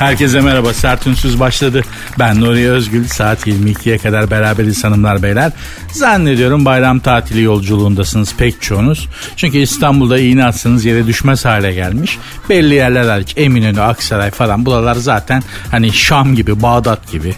Herkese merhaba. Sert Ünsüz başladı. Ben Nuri Özgül. Saat 22'ye kadar beraberiz hanımlar beyler. Zannediyorum bayram tatili yolculuğundasınız pek çoğunuz. Çünkü İstanbul'da iğne atsanız yere düşmez hale gelmiş. Belli yerler hariç Eminönü, Aksaray falan buralar zaten hani Şam gibi, Bağdat gibi,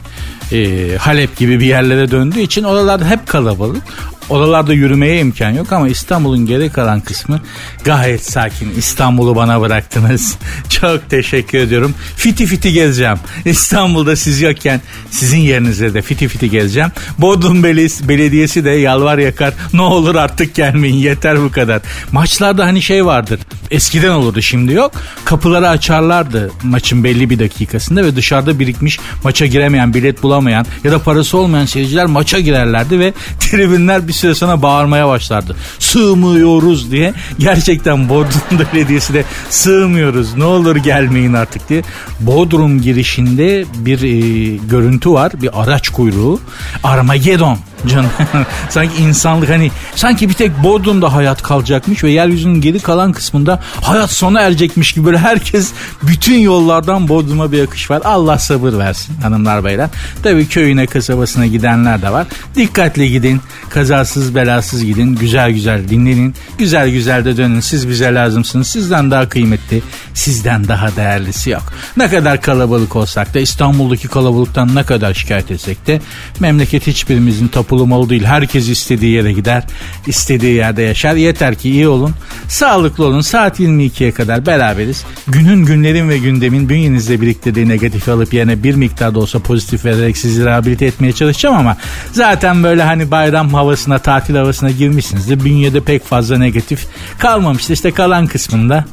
e, Halep gibi bir yerlere döndüğü için oralarda hep kalabalık. Oralarda yürümeye imkan yok ama İstanbul'un geri kalan kısmı gayet sakin. İstanbul'u bana bıraktınız. Çok teşekkür ediyorum. Fiti fiti gezeceğim. İstanbul'da siz yokken sizin yerinize de fiti fiti gezeceğim. Bodrum Belediyesi de yalvar yakar. Ne olur artık gelmeyin yeter bu kadar. Maçlarda hani şey vardır. Eskiden olurdu şimdi yok. Kapıları açarlardı maçın belli bir dakikasında ve dışarıda birikmiş maça giremeyen bilet bulamayan ya da parası olmayan seyirciler maça girerlerdi ve tribünler bir süre sonra bağırmaya başlardı. Sığmıyoruz diye. Gerçekten Bodrum Belediyesi de sığmıyoruz ne olur gelmeyin artık diye. Bodrum girişinde bir e, görüntü var. Bir araç kuyruğu. Armageddon Canım sanki insanlık hani sanki bir tek Bodrum'da hayat kalacakmış ve yeryüzünün geri kalan kısmında hayat sona erecekmiş gibi böyle herkes bütün yollardan Bodrum'a bir akış var. Allah sabır versin hanımlar beyler. Tabii köyüne kasabasına gidenler de var. Dikkatli gidin. Kazasız belasız gidin. Güzel güzel dinlenin. Güzel güzel de dönün. Siz bize lazımsınız. Sizden daha kıymetli, sizden daha değerlisi yok. Ne kadar kalabalık olsak da İstanbul'daki kalabalıktan ne kadar şikayet etsek de memleket hiçbirimizin tapu yapılmalı değil. Herkes istediği yere gider, istediği yerde yaşar. Yeter ki iyi olun, sağlıklı olun. Saat 22'ye kadar beraberiz. Günün, günlerin ve gündemin bünyenizde biriktirdiği negatifi alıp yerine bir miktar da olsa pozitif vererek sizi rehabilite etmeye çalışacağım ama zaten böyle hani bayram havasına, tatil havasına girmişsinizdir. Bünyede pek fazla negatif kalmamıştır. İşte kalan kısmında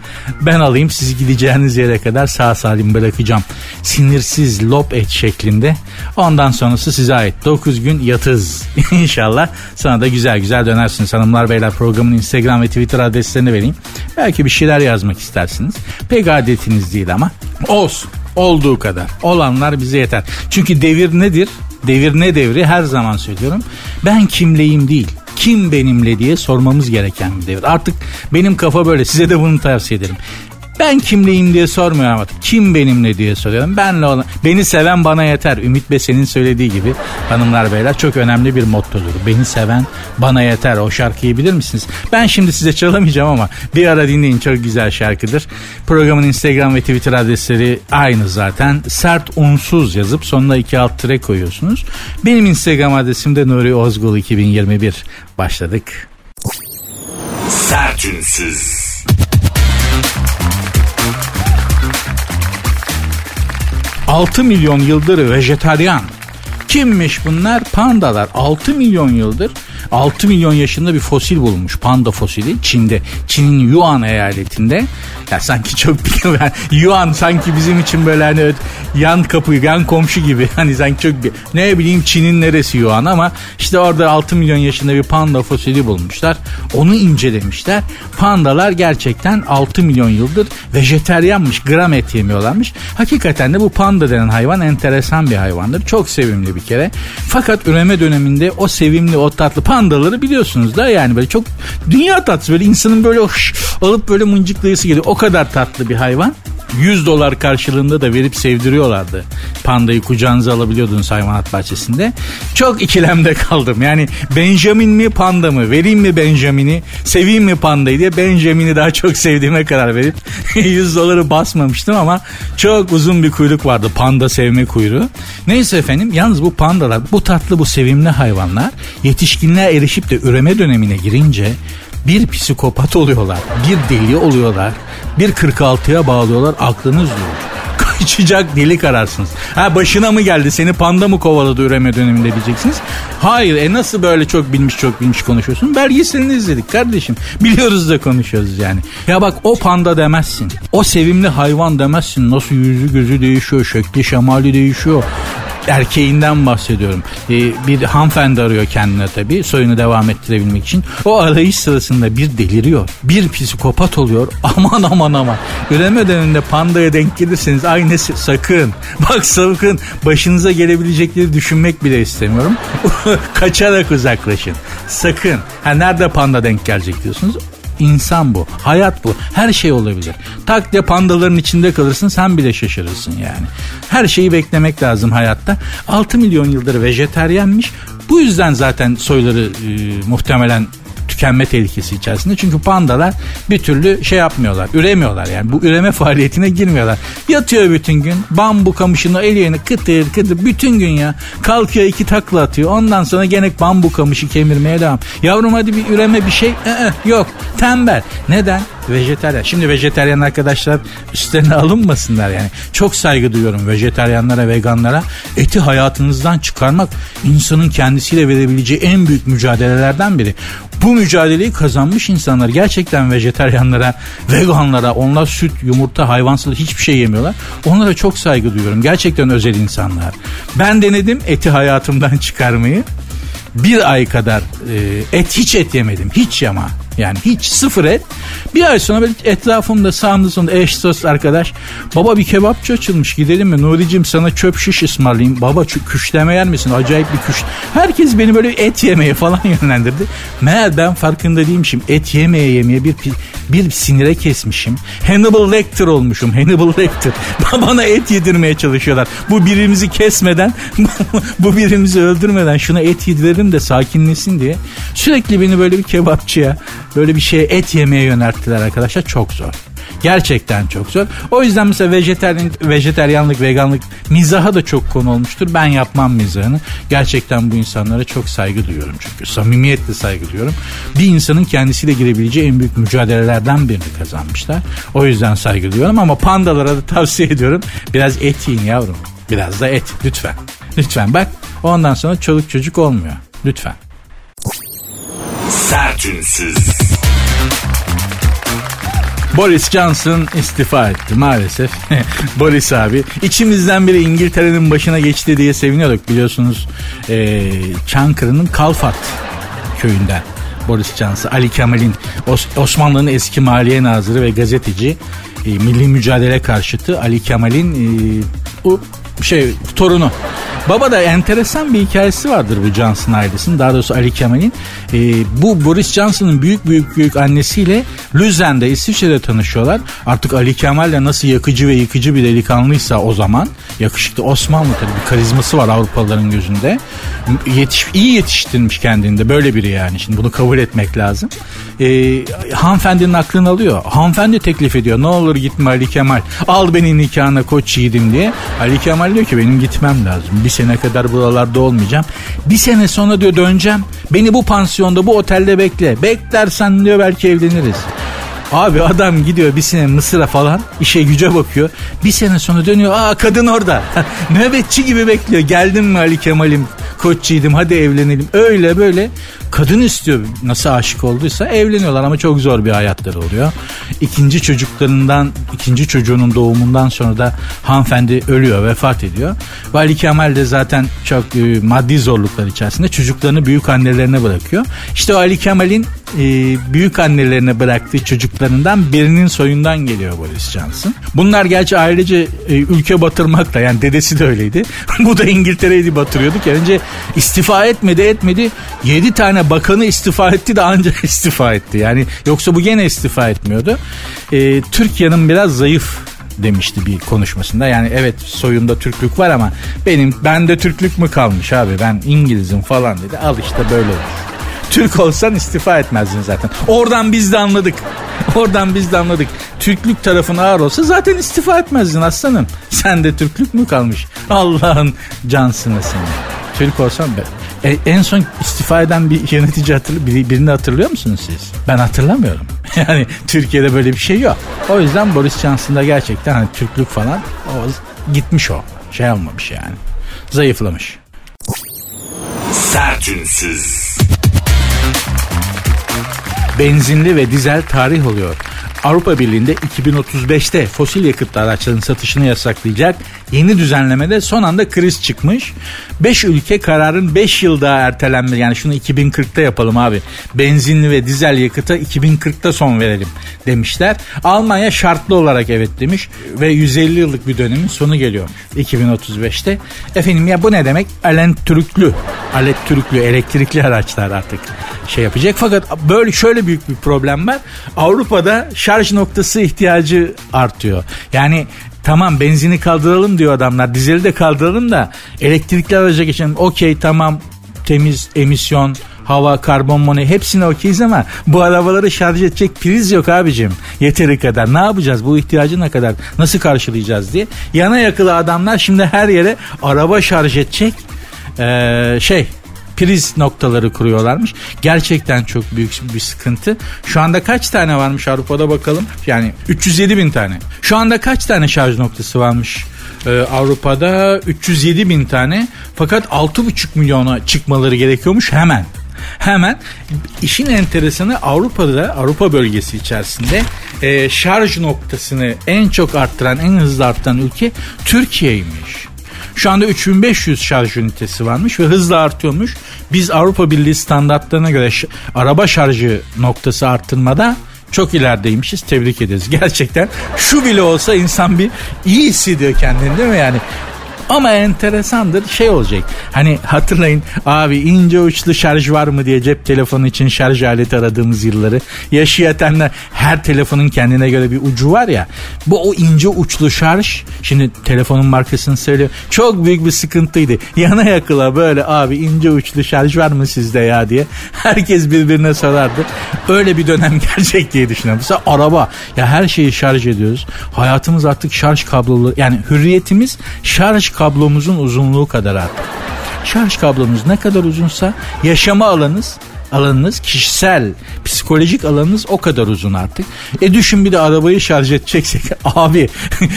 ben alayım sizi gideceğiniz yere kadar sağ salim bırakacağım. Sinirsiz lop et şeklinde. Ondan sonrası size ait. 9 gün yatız. İnşallah sana da güzel güzel dönersiniz. Hanımlar beyler programın Instagram ve Twitter adreslerini vereyim. Belki bir şeyler yazmak istersiniz. Pek adetiniz değil ama olsun. Olduğu kadar. Olanlar bize yeter. Çünkü devir nedir? Devir ne devri her zaman söylüyorum. Ben kimleyim değil kim benimle diye sormamız gereken bir devir. Artık benim kafa böyle size de bunu tavsiye ederim. Ben kimleyim diye sormuyorum artık. Kim benimle diye soruyorum. Benle olan. Beni seven bana yeter. Ümit Besen'in söylediği gibi hanımlar beyler çok önemli bir mottodur. Beni seven bana yeter. O şarkıyı bilir misiniz? Ben şimdi size çalamayacağım ama bir ara dinleyin. Çok güzel şarkıdır. Programın Instagram ve Twitter adresleri aynı zaten. Sert unsuz yazıp sonuna iki alt tire koyuyorsunuz. Benim Instagram adresim de Nuri Ozgul 2021. Başladık. Sertünsüz. 6 milyon yıldır vejetaryen. Kimmiş bunlar? Pandalar. 6 milyon yıldır 6 milyon yaşında bir fosil bulunmuş. Panda fosili Çin'de. Çin'in Yuan eyaletinde. Ya sanki çok bir Yuan sanki bizim için böyle hani yan kapı yan komşu gibi. Hani sanki çok bir ne bileyim Çin'in neresi Yuan ama işte orada 6 milyon yaşında bir panda fosili bulmuşlar. Onu incelemişler. Pandalar gerçekten 6 milyon yıldır vejeteryanmış. Gram et yemiyorlarmış. Hakikaten de bu panda denen hayvan enteresan bir hayvandır. Çok sevimli bir kere. Fakat üreme döneminde o sevimli o tatlı pandaları biliyorsunuz da yani böyle çok dünya tatlısı böyle insanın böyle hoş, alıp böyle mıncıklayısı geliyor. O kadar tatlı bir hayvan. 100 dolar karşılığında da verip sevdiriyorlardı. Pandayı kucağınıza alabiliyordunuz hayvanat bahçesinde. Çok ikilemde kaldım. Yani Benjamin mi panda mı? Vereyim mi Benjamin'i? Seveyim mi pandayı diye Benjamin'i daha çok sevdiğime karar verip 100 doları basmamıştım ama çok uzun bir kuyruk vardı. Panda sevme kuyruğu. Neyse efendim yalnız bu pandalar bu tatlı bu sevimli hayvanlar yetişkinliğe erişip de üreme dönemine girince bir psikopat oluyorlar, bir deli oluyorlar, bir 46'ya bağlıyorlar aklınız diyor. Kaçacak delik ararsınız. Ha başına mı geldi seni panda mı kovaladı üreme döneminde diyeceksiniz. Hayır e nasıl böyle çok bilmiş çok bilmiş konuşuyorsun. Belgeselini izledik kardeşim. Biliyoruz da konuşuyoruz yani. Ya bak o panda demezsin. O sevimli hayvan demezsin. Nasıl yüzü gözü değişiyor. Şekli şemali değişiyor. Erkeğinden bahsediyorum. Ee, bir hanımefendi arıyor kendine tabii soyunu devam ettirebilmek için. O arayış sırasında bir deliriyor. Bir psikopat oluyor. Aman aman aman. Üreme döneminde pandaya denk gelirseniz aynısı sakın. Bak sakın başınıza gelebilecekleri düşünmek bile istemiyorum. Kaçarak uzaklaşın. Sakın. Ha nerede panda denk gelecek diyorsunuz. İnsan bu. Hayat bu. Her şey olabilir. Tak diye pandaların içinde kalırsın sen bile şaşırırsın yani. Her şeyi beklemek lazım hayatta. 6 milyon yıldır vejeteryenmiş. Bu yüzden zaten soyları e, muhtemelen tükenme tehlikesi içerisinde. Çünkü pandalar bir türlü şey yapmıyorlar. Üremiyorlar yani. Bu üreme faaliyetine girmiyorlar. Yatıyor bütün gün. Bambu kamışını eliyle kıtır kıtır bütün gün ya. Kalkıyor iki takla atıyor. Ondan sonra gene bambu kamışı kemirmeye devam. Yavrum hadi bir üreme bir şey. Ee, yok. Tembel. Neden? Vejeteryan. Şimdi vejeteryan arkadaşlar üstlerine alınmasınlar yani. Çok saygı duyuyorum vejeteryanlara, veganlara. Eti hayatınızdan çıkarmak insanın kendisiyle verebileceği en büyük mücadelelerden biri. Bu mücadeleyi kazanmış insanlar gerçekten vejeteryanlara, veganlara, onlar süt, yumurta, hayvansal hiçbir şey yemiyorlar. Onlara çok saygı duyuyorum. Gerçekten özel insanlar. Ben denedim eti hayatımdan çıkarmayı. Bir ay kadar e, et hiç et yemedim. Hiç yama. Yani hiç sıfır et. Bir ay sonra böyle etrafımda sağımda sonunda eş dost arkadaş. Baba bir kebapçı açılmış gidelim mi? Nuri'cim sana çöp şiş ısmarlayayım. Baba küşleme yer misin? Acayip bir küş. Herkes beni böyle et yemeye falan yönlendirdi. Meğer ben farkında değilmişim. Et yemeye yemeye bir, bir sinire kesmişim. Hannibal Lecter olmuşum. Hannibal Lecter. Bana et yedirmeye çalışıyorlar. Bu birimizi kesmeden bu birimizi öldürmeden şuna et yedirelim de sakinlesin diye. Sürekli beni böyle bir kebapçıya böyle bir şeye et yemeye yönelttiler arkadaşlar çok zor. Gerçekten çok zor. O yüzden mesela vejeteryan, vejeteryanlık, veganlık mizaha da çok konu olmuştur. Ben yapmam mizahını. Gerçekten bu insanlara çok saygı duyuyorum çünkü. Samimiyetle saygı duyuyorum. Bir insanın kendisiyle girebileceği en büyük mücadelelerden birini kazanmışlar. O yüzden saygı duyuyorum ama pandalara da tavsiye ediyorum. Biraz et yiyin yavrum. Biraz da et lütfen. Lütfen bak ondan sonra çoluk çocuk olmuyor. Lütfen. Sertünsüz. Boris Johnson istifa etti maalesef. Boris abi. içimizden biri İngiltere'nin başına geçti diye seviniyorduk biliyorsunuz. E, Çankırı'nın Kalfat köyünden. Boris Johnson, Ali Kemal'in Os- Osmanlı'nın eski maliye nazırı ve gazeteci e, milli mücadele karşıtı Ali Kemal'in e, şey torunu. Baba da enteresan bir hikayesi vardır bu Johnson ailesinin. Daha doğrusu Ali Kemal'in. E, bu Boris Johnson'ın büyük büyük büyük annesiyle Lüzen'de İsviçre'de tanışıyorlar. Artık Ali Kemal de nasıl yakıcı ve yıkıcı bir delikanlıysa o zaman. Yakışıklı Osmanlı tabii bir karizması var Avrupalıların gözünde. Yetiş, iyi yetiştirmiş kendinde böyle biri yani. Şimdi bunu kabul etmek lazım. E, hanımefendinin aklını alıyor. Hanımefendi teklif ediyor. Ne olur gitme Ali Kemal. Al beni nikahına koç yiğidim diye. Ali Kemal diyor ki benim gitmem lazım. Bir sene kadar buralarda olmayacağım. Bir sene sonra diyor döneceğim. Beni bu pansiyonda bu otelde bekle. Beklersen diyor belki evleniriz. Abi adam gidiyor bir sene Mısır'a falan işe güce bakıyor. Bir sene sonra dönüyor aa kadın orada. Nöbetçi gibi bekliyor. Geldim mi Ali Kemal'im koççiydim hadi evlenelim. Öyle böyle kadın istiyor nasıl aşık olduysa evleniyorlar ama çok zor bir hayatları oluyor. İkinci çocuklarından ikinci çocuğunun doğumundan sonra da hanımefendi ölüyor vefat ediyor. Ve Ali Kemal de zaten çok e, maddi zorluklar içerisinde çocuklarını büyük annelerine bırakıyor. İşte Ali Kemal'in e, büyük annelerine bıraktığı çocuklarından birinin soyundan geliyor Boris Johnson. Bunlar gerçi ailece e, ülke batırmakla yani dedesi de öyleydi. Bu da İngiltere'yi batırıyordu ki önce istifa etmedi etmedi 7 tane bakanı istifa etti de ancak istifa etti. Yani yoksa bu gene istifa etmiyordu. E, Türkiye'nin biraz zayıf demişti bir konuşmasında. Yani evet soyunda Türklük var ama benim bende Türklük mü kalmış abi ben İngilizim falan dedi. Al işte böyle olur. Türk olsan istifa etmezdin zaten. Oradan biz de anladık. Oradan biz de anladık. Türklük tarafın ağır olsa zaten istifa etmezdin aslanım. Sen de Türklük mü kalmış? Allah'ın cansını seni. Türk olsan e, en son istifa eden bir yönetici hatırlı, birini hatırlıyor musunuz siz? Ben hatırlamıyorum. Yani Türkiye'de böyle bir şey yok. O yüzden Boris Johnson'da gerçekten hani Türklük falan o, gitmiş o. Şey olmamış yani. Zayıflamış. Sertünsüz. Benzinli ve dizel tarih oluyor. Avrupa Birliği'nde 2035'te fosil yakıtlı araçların satışını yasaklayacak yeni düzenlemede son anda kriz çıkmış. 5 ülke kararın 5 yıl daha ertelenme yani şunu 2040'ta yapalım abi. Benzinli ve dizel yakıta 2040'ta son verelim demişler. Almanya şartlı olarak evet demiş ve 150 yıllık bir dönemin sonu geliyor 2035'te. Efendim ya bu ne demek? Elektrikli, elektrikli, elektrikli araçlar artık şey yapacak. Fakat böyle şöyle büyük bir problem var. Avrupa'da şarj noktası ihtiyacı artıyor. Yani Tamam benzini kaldıralım diyor adamlar. Dizeli de kaldıralım da elektrikli araca geçelim. Okey tamam temiz emisyon hava, karbon mone hepsine okeyiz ama bu arabaları şarj edecek priz yok abicim. Yeteri kadar. Ne yapacağız? Bu ihtiyacı ne kadar? Nasıl karşılayacağız diye. Yana yakılı adamlar şimdi her yere araba şarj edecek ee, şey priz noktaları kuruyorlarmış. Gerçekten çok büyük bir sıkıntı. Şu anda kaç tane varmış Avrupa'da bakalım. Yani 307 bin tane. Şu anda kaç tane şarj noktası varmış? Ee, Avrupa'da 307 bin tane fakat 6,5 milyona çıkmaları gerekiyormuş hemen. Hemen işin enteresanı Avrupa'da Avrupa bölgesi içerisinde e, şarj noktasını en çok arttıran en hızlı arttıran ülke Türkiye'ymiş. Şu anda 3500 şarj ünitesi varmış ve hızla artıyormuş. Biz Avrupa Birliği standartlarına göre araba şarjı noktası arttırmada çok ilerideymişiz. Tebrik ederiz. Gerçekten şu bile olsa insan bir iyi hissediyor kendini değil mi yani? Ama enteresandır şey olacak. Hani hatırlayın abi ince uçlu şarj var mı diye cep telefonu için şarj aleti aradığımız yılları. Yaşayanlar her telefonun kendine göre bir ucu var ya. Bu o ince uçlu şarj şimdi telefonun markasını söylüyor. Çok büyük bir sıkıntıydı. Yana yakıla böyle abi ince uçlu şarj var mı sizde ya diye. Herkes birbirine sorardı. Öyle bir dönem gerçek diye düşünüyorum. Mesela araba ya her şeyi şarj ediyoruz. Hayatımız artık şarj kablolu yani hürriyetimiz şarj kablomuzun uzunluğu kadar artık. Şarj kablomuz ne kadar uzunsa yaşama alanınız alanınız kişisel psikolojik alanınız o kadar uzun artık. E düşün bir de arabayı şarj edeceksek abi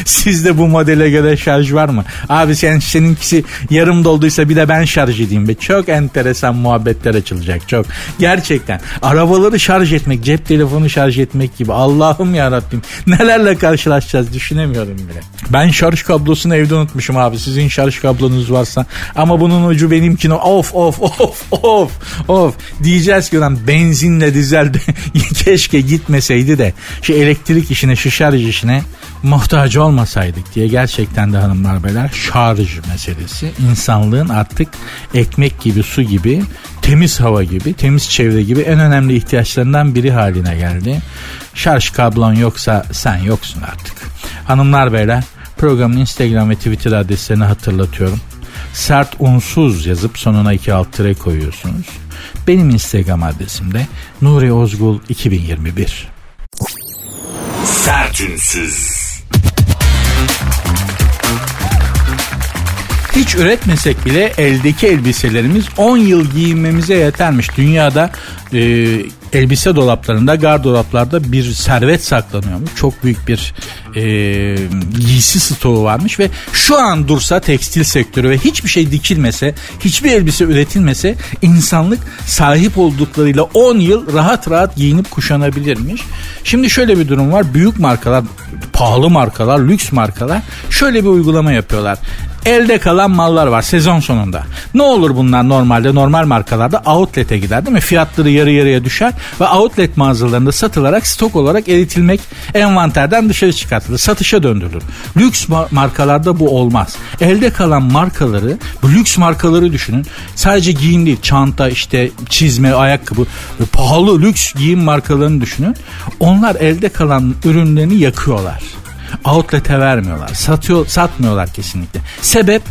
sizde bu modele göre şarj var mı? Abi sen seninkisi yarım dolduysa bir de ben şarj edeyim be. Çok enteresan muhabbetler açılacak çok. Gerçekten arabaları şarj etmek, cep telefonu şarj etmek gibi Allah'ım ya Rabbim nelerle karşılaşacağız düşünemiyorum bile. Ben şarj kablosunu evde unutmuşum abi. Sizin şarj kablonuz varsa ama bunun ucu benimkine of of of of of diye diyeceğiz ki lan benzinle dizel keşke gitmeseydi de şu elektrik işine şu şarj işine muhtaç olmasaydık diye gerçekten de hanımlar beyler şarj meselesi insanlığın artık ekmek gibi su gibi temiz hava gibi temiz çevre gibi en önemli ihtiyaçlarından biri haline geldi. Şarj kablon yoksa sen yoksun artık. Hanımlar beyler programın Instagram ve Twitter adreslerini hatırlatıyorum. Sert unsuz yazıp sonuna iki alt tire koyuyorsunuz. Benim Instagram adresim de Nuri Ozgul 2021. Sertünsüz. Hiç üretmesek bile eldeki elbiselerimiz 10 yıl giyinmemize yetermiş. Dünyada e, elbise dolaplarında, gardolaplarda bir servet saklanıyormuş. Çok büyük bir e, giysi stoğu varmış ve şu an dursa tekstil sektörü ve hiçbir şey dikilmese, hiçbir elbise üretilmese insanlık sahip olduklarıyla 10 yıl rahat rahat giyinip kuşanabilirmiş. Şimdi şöyle bir durum var. Büyük markalar, pahalı markalar, lüks markalar şöyle bir uygulama yapıyorlar. Elde kalan mallar var sezon sonunda. Ne olur bunlar normalde normal markalarda outlet'e gider değil mi? Fiyatları yarı yarıya düşer ve outlet mağazalarında satılarak stok olarak eritilmek envanterden dışarı çıkartılır. Satışa döndürülür. Lüks markalarda bu olmaz. Elde kalan markaları, bu lüks markaları düşünün. Sadece giyim değil, çanta, işte çizme, ayakkabı, pahalı lüks giyim markalarını düşünün. Onlar elde kalan ürünlerini yakıyorlar outlet'e vermiyorlar. Satıyor, satmıyorlar kesinlikle. Sebep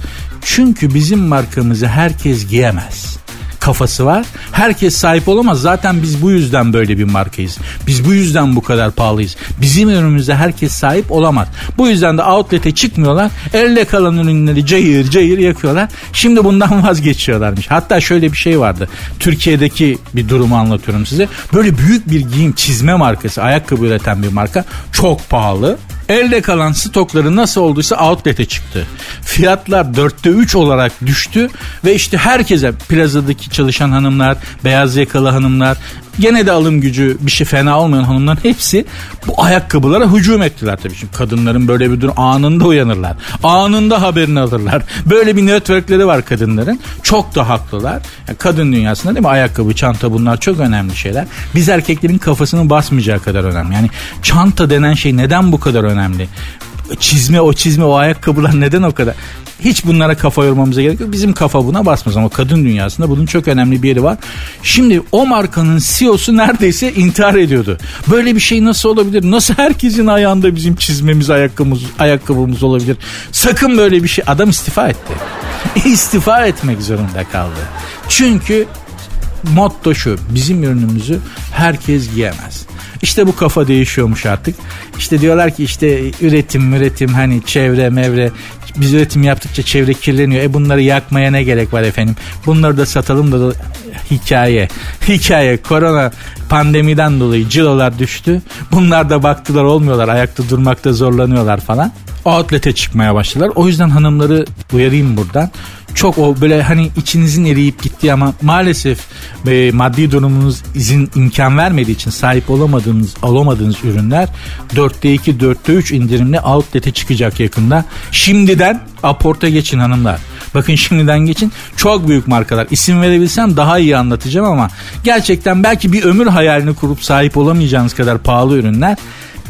çünkü bizim markamızı herkes giyemez kafası var. Herkes sahip olamaz. Zaten biz bu yüzden böyle bir markayız. Biz bu yüzden bu kadar pahalıyız. Bizim ürünümüze herkes sahip olamaz. Bu yüzden de outlet'e çıkmıyorlar. Elde kalan ürünleri cayır cayır yakıyorlar. Şimdi bundan vazgeçiyorlarmış. Hatta şöyle bir şey vardı. Türkiye'deki bir durumu anlatıyorum size. Böyle büyük bir giyim çizme markası, ayakkabı üreten bir marka. Çok pahalı. Elde kalan stokları nasıl olduysa outlet'e çıktı. Fiyatlar dörtte üç olarak düştü ve işte herkese plazadaki çalışan hanımlar, beyaz yakalı hanımlar, Gene de alım gücü bir şey fena olmayan hanımların hepsi bu ayakkabılara hücum ettiler tabii. Şimdi kadınların böyle bir durum anında uyanırlar. Anında haberini alırlar. Böyle bir networkleri var kadınların. Çok da haklılar. Yani kadın dünyasında değil mi ayakkabı, çanta bunlar çok önemli şeyler. Biz erkeklerin kafasını basmayacağı kadar önemli. Yani çanta denen şey neden bu kadar önemli? Çizme o çizme o ayakkabılar neden o kadar? Hiç bunlara kafa yormamıza gerek yok. Bizim kafa buna basmaz ama kadın dünyasında bunun çok önemli bir yeri var. Şimdi o markanın CEO'su neredeyse intihar ediyordu. Böyle bir şey nasıl olabilir? Nasıl herkesin ayağında bizim çizmemiz ayakkabımız, ayakkabımız olabilir? Sakın böyle bir şey. Adam istifa etti. istifa etmek zorunda kaldı. Çünkü motto şu bizim ürünümüzü herkes giyemez. İşte bu kafa değişiyormuş artık. İşte diyorlar ki işte üretim üretim hani çevre mevre biz üretim yaptıkça çevre kirleniyor. E bunları yakmaya ne gerek var efendim? Bunları da satalım da, da hikaye. Hikaye korona pandemiden dolayı cirolar düştü. Bunlar da baktılar olmuyorlar. Ayakta durmakta zorlanıyorlar falan. Outlet'e çıkmaya başladılar. O yüzden hanımları uyarayım buradan çok o böyle hani içinizin eriyip gitti ama maalesef e, maddi durumunuz izin imkan vermediği için sahip olamadığınız alamadığınız ürünler 4'te 2 4'te 3 indirimle outlet'e çıkacak yakında. Şimdiden aporta geçin hanımlar. Bakın şimdiden geçin. Çok büyük markalar. İsim verebilsem daha iyi anlatacağım ama gerçekten belki bir ömür hayalini kurup sahip olamayacağınız kadar pahalı ürünler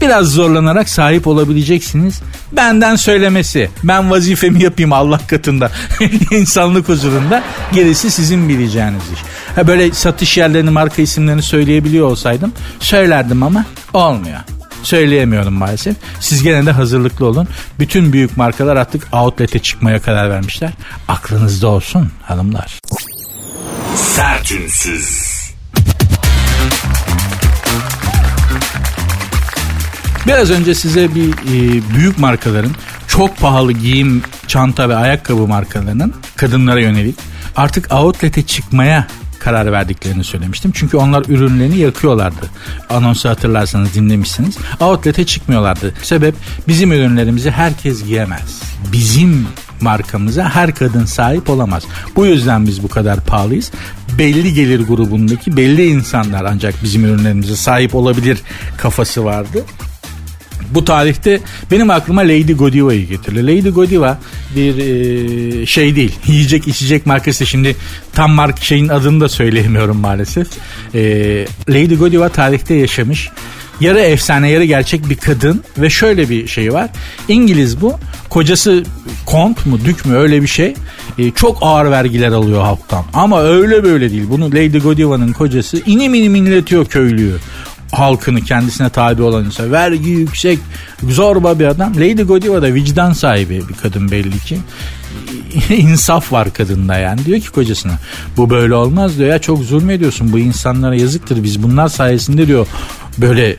biraz zorlanarak sahip olabileceksiniz. Benden söylemesi. Ben vazifemi yapayım Allah katında. insanlık huzurunda. Gerisi sizin bileceğiniz iş. Ha böyle satış yerlerini, marka isimlerini söyleyebiliyor olsaydım söylerdim ama olmuyor söyleyemiyorum maalesef. Siz gene de hazırlıklı olun. Bütün büyük markalar artık outlet'e çıkmaya karar vermişler. Aklınızda olsun hanımlar. Sertünsüz. Biraz önce size bir e, büyük markaların çok pahalı giyim, çanta ve ayakkabı markalarının kadınlara yönelik artık outlet'e çıkmaya karar verdiklerini söylemiştim. Çünkü onlar ürünlerini yakıyorlardı. Anonsu hatırlarsanız dinlemişsiniz. Outlet'e çıkmıyorlardı. Sebep bizim ürünlerimizi herkes giyemez. Bizim markamıza her kadın sahip olamaz. Bu yüzden biz bu kadar pahalıyız. Belli gelir grubundaki belli insanlar ancak bizim ürünlerimize sahip olabilir kafası vardı. Bu tarihte benim aklıma Lady Godiva'yı getiriyor. Lady Godiva bir e, şey değil. Yiyecek içecek markası. Şimdi tam mark şeyin adını da söyleyemiyorum maalesef. E, Lady Godiva tarihte yaşamış. Yarı efsane yarı gerçek bir kadın ve şöyle bir şey var. İngiliz bu. Kocası kont mu dük mü öyle bir şey. E, çok ağır vergiler alıyor halktan. Ama öyle böyle değil. Bunu Lady Godiva'nın kocası inim inim inletiyor köylüyü halkını kendisine tabi olan insan. Vergi yüksek, zorba bir adam. Lady Godiva da vicdan sahibi bir kadın belli ki. İnsaf var kadında yani. Diyor ki kocasına bu böyle olmaz diyor ya çok zulmediyorsun bu insanlara yazıktır biz bunlar sayesinde diyor böyle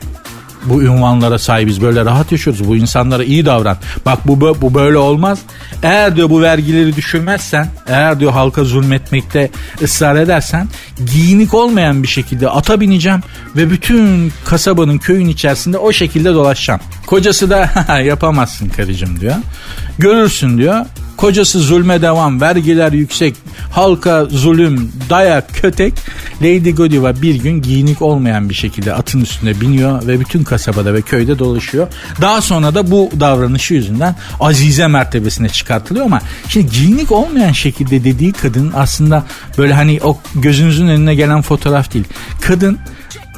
bu ünvanlara sahibiz böyle rahat yaşıyoruz bu insanlara iyi davran. Bak bu bu böyle olmaz. Eğer diyor bu vergileri düşürmezsen eğer diyor halka zulmetmekte ısrar edersen giyinik olmayan bir şekilde ata bineceğim ve bütün kasabanın köyün içerisinde o şekilde dolaşacağım. Kocası da yapamazsın karıcığım diyor. Görürsün diyor Kocası zulme devam, vergiler yüksek, halka zulüm, dayak, kötek. Lady Godiva bir gün giyinik olmayan bir şekilde atın üstünde biniyor ve bütün kasabada ve köyde dolaşıyor. Daha sonra da bu davranışı yüzünden Azize mertebesine çıkartılıyor ama şimdi giyinik olmayan şekilde dediği kadın aslında böyle hani o gözünüzün önüne gelen fotoğraf değil. Kadın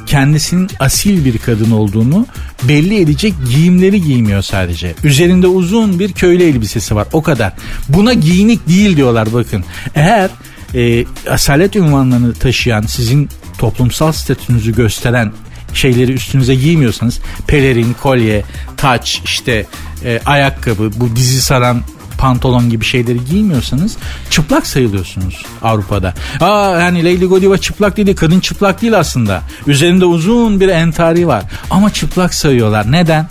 kendisinin asil bir kadın olduğunu belli edecek giyimleri giymiyor sadece. Üzerinde uzun bir köylü elbisesi var o kadar. Buna giyinik değil diyorlar bakın. Eğer e, asalet ünvanlarını taşıyan sizin toplumsal statünüzü gösteren şeyleri üstünüze giymiyorsanız pelerin, kolye, taç, işte e, ayakkabı, bu dizi saran pantolon gibi şeyleri giymiyorsanız çıplak sayılıyorsunuz Avrupa'da. Aa yani Lady Godiva çıplak dedi. Kadın çıplak değil aslında. Üzerinde uzun bir entari var. Ama çıplak sayıyorlar. Neden?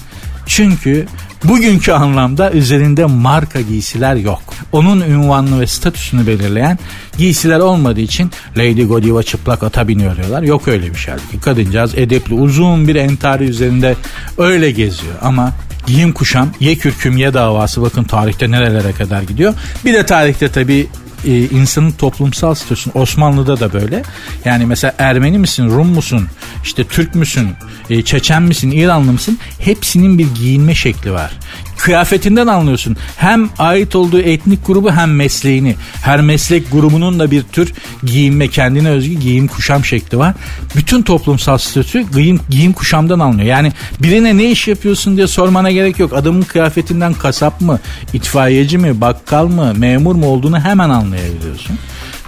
Çünkü bugünkü anlamda üzerinde marka giysiler yok. Onun ünvanını ve statüsünü belirleyen giysiler olmadığı için Lady Godiva çıplak ata biniyor diyorlar. Yok öyle bir şey. Kadıncağız edepli uzun bir entari üzerinde öyle geziyor ama giyim kuşam ye kürküm ye davası bakın tarihte nerelere kadar gidiyor. Bir de tarihte tabi e, insanın toplumsal statüsünü Osmanlı'da da böyle. Yani mesela Ermeni misin, Rum musun, işte Türk müsün, e, Çeçen misin, İranlı mısın? Hepsinin bir giyinme şekli var. Kıyafetinden anlıyorsun. Hem ait olduğu etnik grubu hem mesleğini. Her meslek grubunun da bir tür giyinme, kendine özgü giyim kuşam şekli var. Bütün toplumsal statü giyim, giyim kuşamdan alınıyor. Yani birine ne iş yapıyorsun diye sormana gerek yok. Adamın kıyafetinden kasap mı, itfaiyeci mi, bakkal mı, memur mu olduğunu hemen anlayabiliyorsun.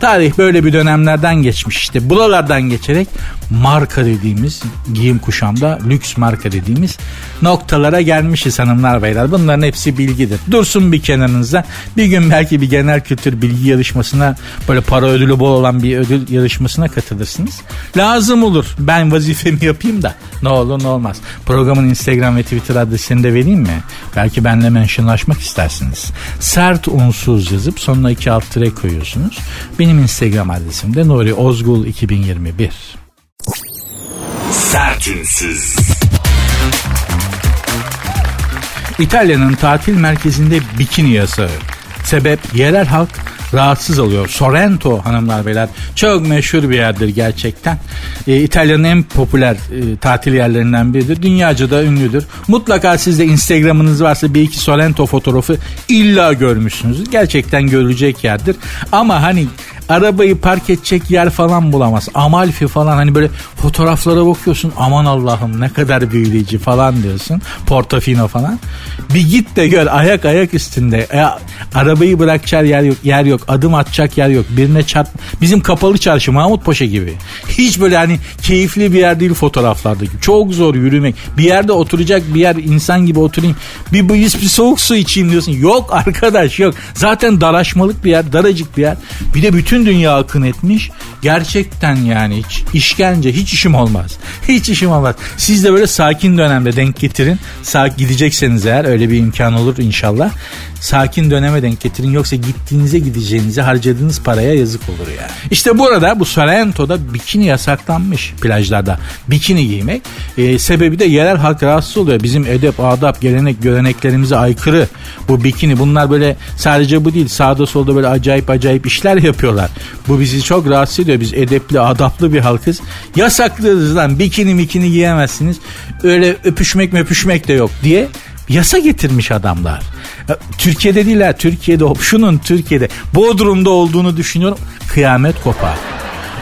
Tarih böyle bir dönemlerden geçmiş işte. Buralardan geçerek marka dediğimiz giyim kuşamda lüks marka dediğimiz noktalara gelmişiz hanımlar beyler. Bunların hepsi bilgidir. Dursun bir kenarınızda. Bir gün belki bir genel kültür bilgi yarışmasına böyle para ödülü bol olan bir ödül yarışmasına katılırsınız. Lazım olur. Ben vazifemi yapayım da ne olur ne olmaz. Programın Instagram ve Twitter adresini de vereyim mi? Belki benimle mentionlaşmak istersiniz. Sert unsuz yazıp sonuna iki alt tire koyuyorsunuz. Benim Instagram adresim de Nuri Ozgul 2021. Sertünsüz. İtalya'nın tatil merkezinde bikini yasağı. Sebep yerel halk rahatsız oluyor. Sorrento hanımlar beyler çok meşhur bir yerdir gerçekten. E, İtalya'nın en popüler e, tatil yerlerinden biridir. Dünyaca da ünlüdür. Mutlaka sizde Instagram'ınız varsa bir iki Sorrento fotoğrafı illa görmüşsünüzdür. Gerçekten görülecek yerdir. Ama hani arabayı park edecek yer falan bulamaz. Amalfi falan hani böyle fotoğraflara bakıyorsun aman Allah'ım ne kadar büyüleyici falan diyorsun. Portofino falan. Bir git de gör ayak ayak üstünde. E, arabayı bırakacak yer yok, yer yok. Adım atacak yer yok. Birine çarp. Bizim kapalı çarşı Mahmut Paşa gibi. Hiç böyle hani keyifli bir yer değil fotoğraflardaki. Çok zor yürümek. Bir yerde oturacak bir yer insan gibi oturayım. Bir, bir, bir soğuk su içeyim diyorsun. Yok arkadaş yok. Zaten daraşmalık bir yer, daracık bir yer. Bir de bütün bütün dünya akın etmiş. Gerçekten yani hiç işkence hiç işim olmaz. Hiç işim olmaz. Siz de böyle sakin dönemde denk getirin. Sağ gidecekseniz eğer öyle bir imkan olur inşallah. Sakin döneme denk getirin yoksa gittiğinize gideceğinize harcadığınız paraya yazık olur yani. İşte burada bu Sorrento'da bikini yasaklanmış plajlarda. Bikini giymek. Ee, sebebi de yerel halk rahatsız oluyor. Bizim edep, adap, gelenek, göreneklerimize aykırı bu bikini. Bunlar böyle sadece bu değil sağda solda böyle acayip acayip işler yapıyorlar. Bu bizi çok rahatsız ediyor. Biz edepli, adaplı bir halkız. Yasaklıyoruz lan bikini mikini giyemezsiniz. Öyle öpüşmek öpüşmek de yok diye yasa getirmiş adamlar. Türkiye'de değiller. Türkiye'de şunun Türkiye'de Bodrum'da olduğunu düşünüyorum. Kıyamet kopar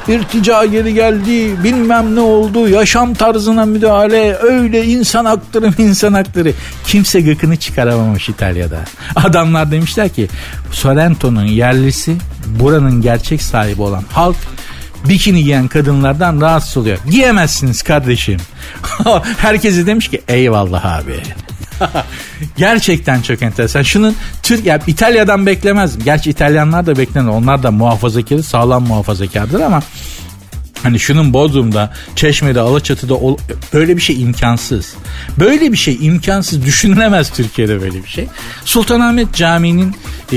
irtica geri geldi bilmem ne oldu yaşam tarzına müdahale öyle insan hakları insan hakları kimse gıkını çıkaramamış İtalya'da adamlar demişler ki Sorrento'nun yerlisi buranın gerçek sahibi olan halk bikini giyen kadınlardan rahatsız oluyor. Giyemezsiniz kardeşim. Herkese demiş ki eyvallah abi. Gerçekten çok enteresan. Şunun Türk ya İtalya'dan beklemezdim. Gerçi İtalyanlar da beklenir. Onlar da muhafazakar, sağlam muhafazakardır ama Hani şunun Bodrum'da, Çeşme'de, Alaçatı'da ol, böyle bir şey imkansız. Böyle bir şey imkansız. Düşünülemez Türkiye'de böyle bir şey. Sultanahmet Camii'nin e,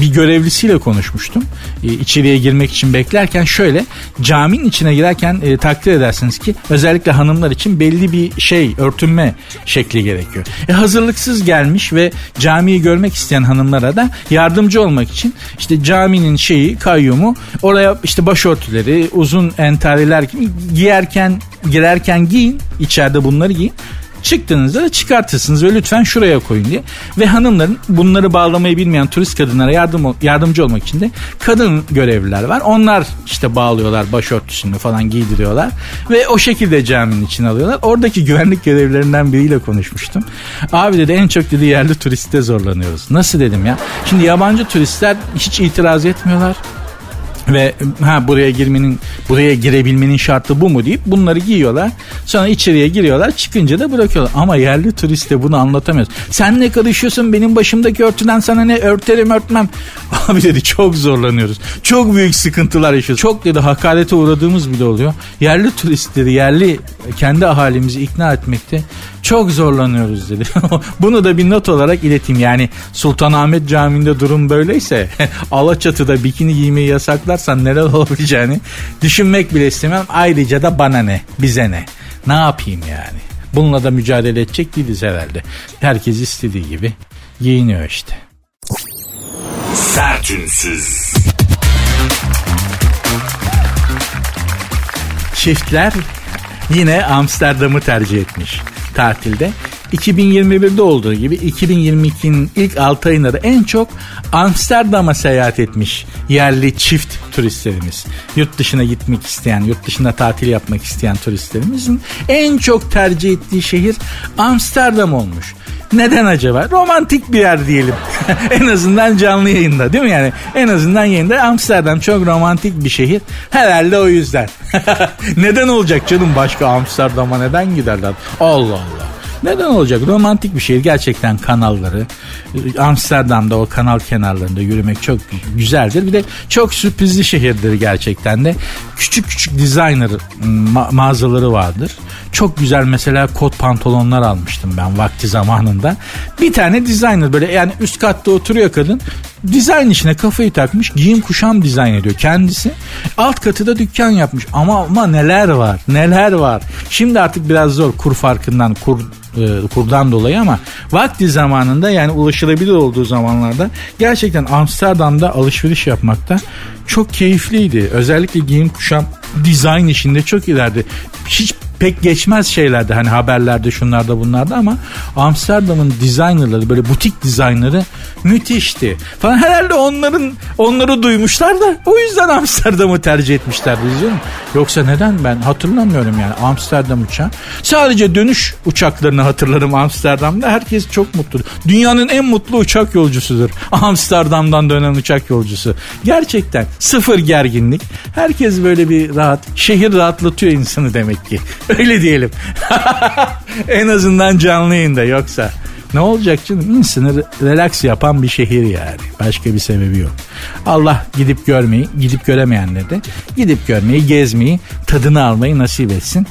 bir görevlisiyle konuşmuştum. E, içeriye girmek için beklerken şöyle caminin içine girerken e, takdir edersiniz ki özellikle hanımlar için belli bir şey örtünme şekli gerekiyor. E, hazırlıksız gelmiş ve camiyi görmek isteyen hanımlara da yardımcı olmak için işte caminin şeyi kayyumu oraya işte başörtüleri uzun entariler giyerken girerken giyin içeride bunları giyin Çıktığınızda da çıkartırsınız ve lütfen şuraya koyun diye. Ve hanımların bunları bağlamayı bilmeyen turist kadınlara yardım yardımcı olmak için de kadın görevliler var. Onlar işte bağlıyorlar başörtüsünü falan giydiriyorlar. Ve o şekilde caminin içine alıyorlar. Oradaki güvenlik görevlilerinden biriyle konuşmuştum. Abi dedi en çok dedi yerli turiste zorlanıyoruz. Nasıl dedim ya. Şimdi yabancı turistler hiç itiraz etmiyorlar ve ha buraya girmenin buraya girebilmenin şartı bu mu deyip bunları giyiyorlar. Sonra içeriye giriyorlar çıkınca da bırakıyorlar. Ama yerli turiste bunu anlatamıyoruz. Sen ne karışıyorsun benim başımdaki örtüden sana ne örterim örtmem. Abi dedi çok zorlanıyoruz. Çok büyük sıkıntılar yaşıyoruz. Çok dedi hakarete uğradığımız bile oluyor. Yerli turistleri yerli kendi ahalimizi ikna etmekte çok zorlanıyoruz dedi. Bunu da bir not olarak ileteyim. Yani Sultanahmet Camii'nde durum böyleyse Alaçatı'da bikini giymeyi yasaklarsan neler olabileceğini düşünmek bile istemem. Ayrıca da bana ne, bize ne. Ne yapayım yani? Bununla da mücadele edecek değiliz herhalde. Herkes istediği gibi giyiniyor işte. Sertünsüz. Çiftler yine Amsterdam'ı tercih etmiş tatilde. 2021'de olduğu gibi 2022'nin ilk 6 ayında da en çok Amsterdam'a seyahat etmiş yerli çift turistlerimiz. Yurt dışına gitmek isteyen, yurt dışında tatil yapmak isteyen turistlerimizin en çok tercih ettiği şehir Amsterdam olmuş. Neden acaba? Romantik bir yer diyelim. en azından canlı yayında değil mi yani? En azından yayında Amsterdam çok romantik bir şehir. Herhalde o yüzden. neden olacak canım başka Amsterdam'a neden giderler? Allah Allah. Neden olacak? Romantik bir şehir. Gerçekten kanalları. Amsterdam'da o kanal kenarlarında yürümek çok güzeldir. Bir de çok sürprizli şehirdir gerçekten de. Küçük küçük designer ma- mağazaları vardır. Çok güzel mesela kot pantolonlar almıştım ben vakti zamanında. Bir tane designer böyle yani üst katta oturuyor kadın. Dizayn işine kafayı takmış giyim kuşam dizayn ediyor kendisi. Alt katı da dükkan yapmış ama ama neler var neler var. Şimdi artık biraz zor kur farkından kur e, kurdan dolayı ama vakti zamanında yani ulaşılabilir olduğu zamanlarda gerçekten Amsterdam'da alışveriş yapmakta çok keyifliydi. Özellikle giyim kuşam dizayn işinde çok ileride. Hiç pek geçmez şeylerdi hani haberlerde şunlarda bunlarda ama Amsterdam'ın designerları böyle butik dizaynları müthişti. Falan herhalde onların onları duymuşlar da o yüzden Amsterdam'ı tercih etmişler diyeceğim. Yoksa neden ben hatırlamıyorum yani Amsterdam uçağı. Sadece dönüş uçaklarını hatırlarım Amsterdam'da. Herkes çok mutlu. Dünyanın en mutlu uçak yolcusudur. Amsterdam'dan dönen uçak yolcusu. Gerçekten sıfır gerginlik. Herkes böyle bir rahat. Şehir rahatlatıyor insanı demek ki. Öyle diyelim. en azından canlı yayında yoksa. Ne olacak canım? İnsanı relax yapan bir şehir yani. Başka bir sebebi yok. Allah gidip görmeyi, gidip göremeyenler de gidip görmeyi, gezmeyi, tadını almayı nasip etsin.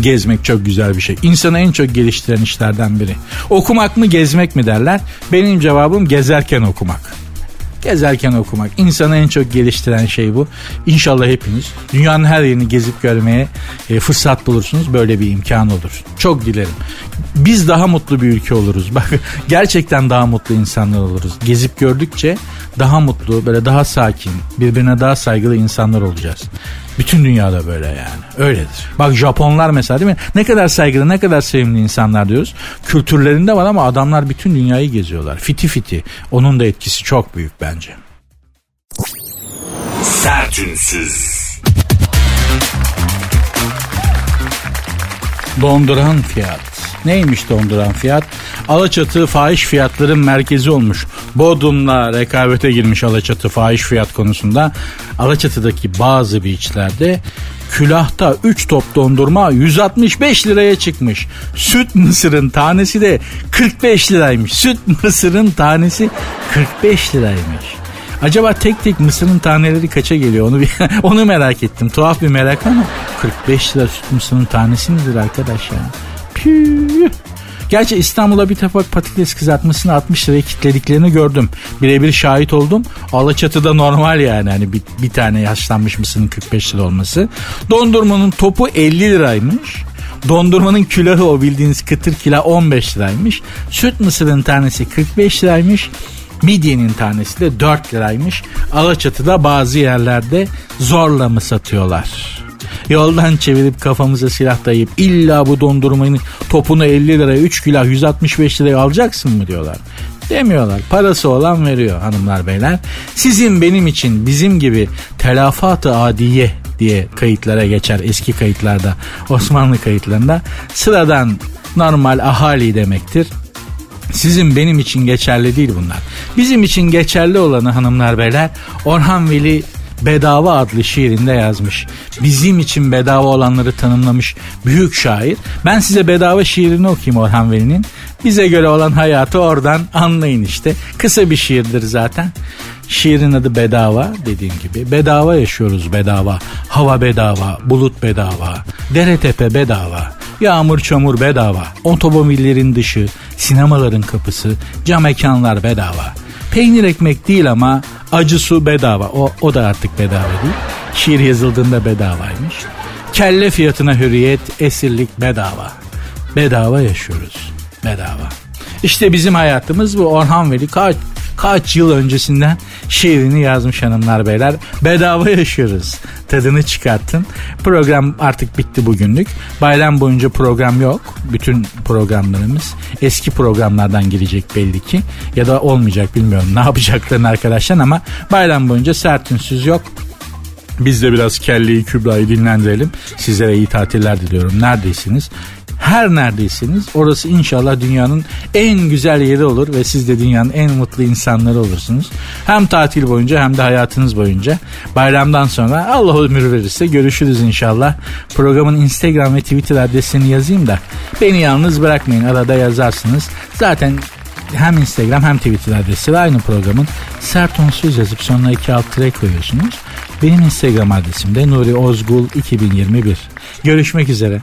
Gezmek çok güzel bir şey. İnsanı en çok geliştiren işlerden biri. Okumak mı gezmek mi derler? Benim cevabım gezerken okumak. Gezerken okumak. İnsanı en çok geliştiren şey bu. İnşallah hepiniz dünyanın her yerini gezip görmeye e, fırsat bulursunuz. Böyle bir imkan olur. Çok dilerim. Biz daha mutlu bir ülke oluruz. Bak gerçekten daha mutlu insanlar oluruz. Gezip gördükçe daha mutlu, böyle daha sakin, birbirine daha saygılı insanlar olacağız. Bütün dünyada böyle yani. Öyledir. Bak Japonlar mesela değil mi? Ne kadar saygılı, ne kadar sevimli insanlar diyoruz. Kültürlerinde var ama adamlar bütün dünyayı geziyorlar. Fiti fiti. Onun da etkisi çok büyük bence. Sertünsüz. Donduran fiyat. Neymiş donduran fiyat? Alaçatı fahiş fiyatların merkezi olmuş. Bodrum'la rekabete girmiş Alaçatı fahiş fiyat konusunda. Alaçatı'daki bazı beachlerde külahta 3 top dondurma 165 liraya çıkmış. Süt mısırın tanesi de 45 liraymış. Süt mısırın tanesi 45 liraymış. Acaba tek tek mısırın taneleri kaça geliyor onu bir, onu merak ettim. Tuhaf bir merak ama 45 lira süt mısırın tanesi midir arkadaş ya? Gerçi İstanbul'a bir tabak patates kızartmasını 60 liraya kitlediklerini gördüm. Birebir şahit oldum. Alaçatı'da normal yani. Hani bir, bir tane yaşlanmış mısırın 45 lira olması. Dondurmanın topu 50 liraymış. Dondurmanın külahı o bildiğiniz kıtır külah 15 liraymış. Süt mısırın tanesi 45 liraymış. Midyenin tanesi de 4 liraymış. Alaçatı'da bazı yerlerde zorla mı satıyorlar? Yoldan çevirip kafamıza silah dayayıp illa bu dondurmanın topunu 50 liraya 3 kilo 165 liraya alacaksın mı diyorlar. Demiyorlar. Parası olan veriyor hanımlar beyler. Sizin benim için bizim gibi telafat-ı adiye diye kayıtlara geçer eski kayıtlarda Osmanlı kayıtlarında sıradan normal ahali demektir. Sizin benim için geçerli değil bunlar. Bizim için geçerli olanı hanımlar beyler Orhan Veli Bedava adlı şiirinde yazmış. Bizim için bedava olanları tanımlamış büyük şair. Ben size bedava şiirini okuyayım Orhan Veli'nin. Bize göre olan hayatı oradan anlayın işte. Kısa bir şiirdir zaten. Şiirin adı bedava dediğim gibi. Bedava yaşıyoruz bedava. Hava bedava, bulut bedava, dere tepe bedava. Yağmur çamur bedava. Otomobillerin dışı, sinemaların kapısı, cam mekanlar bedava. Peynir ekmek değil ama acı su bedava. O, o da artık bedava değil. Şiir yazıldığında bedavaymış. Kelle fiyatına hürriyet, esirlik bedava. Bedava yaşıyoruz. Bedava. İşte bizim hayatımız bu. Orhan Veli kaç kaç yıl öncesinden şiirini yazmış hanımlar beyler. Bedava yaşıyoruz. Tadını çıkarttın. Program artık bitti bugünlük. Bayram boyunca program yok. Bütün programlarımız eski programlardan gelecek belli ki. Ya da olmayacak bilmiyorum ne yapacaklarını arkadaşlar ama bayram boyunca sert ünsüz yok. Biz de biraz kelleyi Kübra'yı dinlendirelim. Sizlere iyi tatiller diliyorum. Neredeysiniz? Her neredeyseniz orası inşallah dünyanın en güzel yeri olur ve siz de dünyanın en mutlu insanları olursunuz. Hem tatil boyunca hem de hayatınız boyunca. Bayramdan sonra Allah ömür verirse görüşürüz inşallah. Programın Instagram ve Twitter adresini yazayım da beni yalnız bırakmayın arada yazarsınız. Zaten hem Instagram hem Twitter adresi ve aynı programın sert onsuz yazıp sonuna iki alt tire koyuyorsunuz. Benim Instagram adresim de Nuri Ozgul 2021. Görüşmek üzere.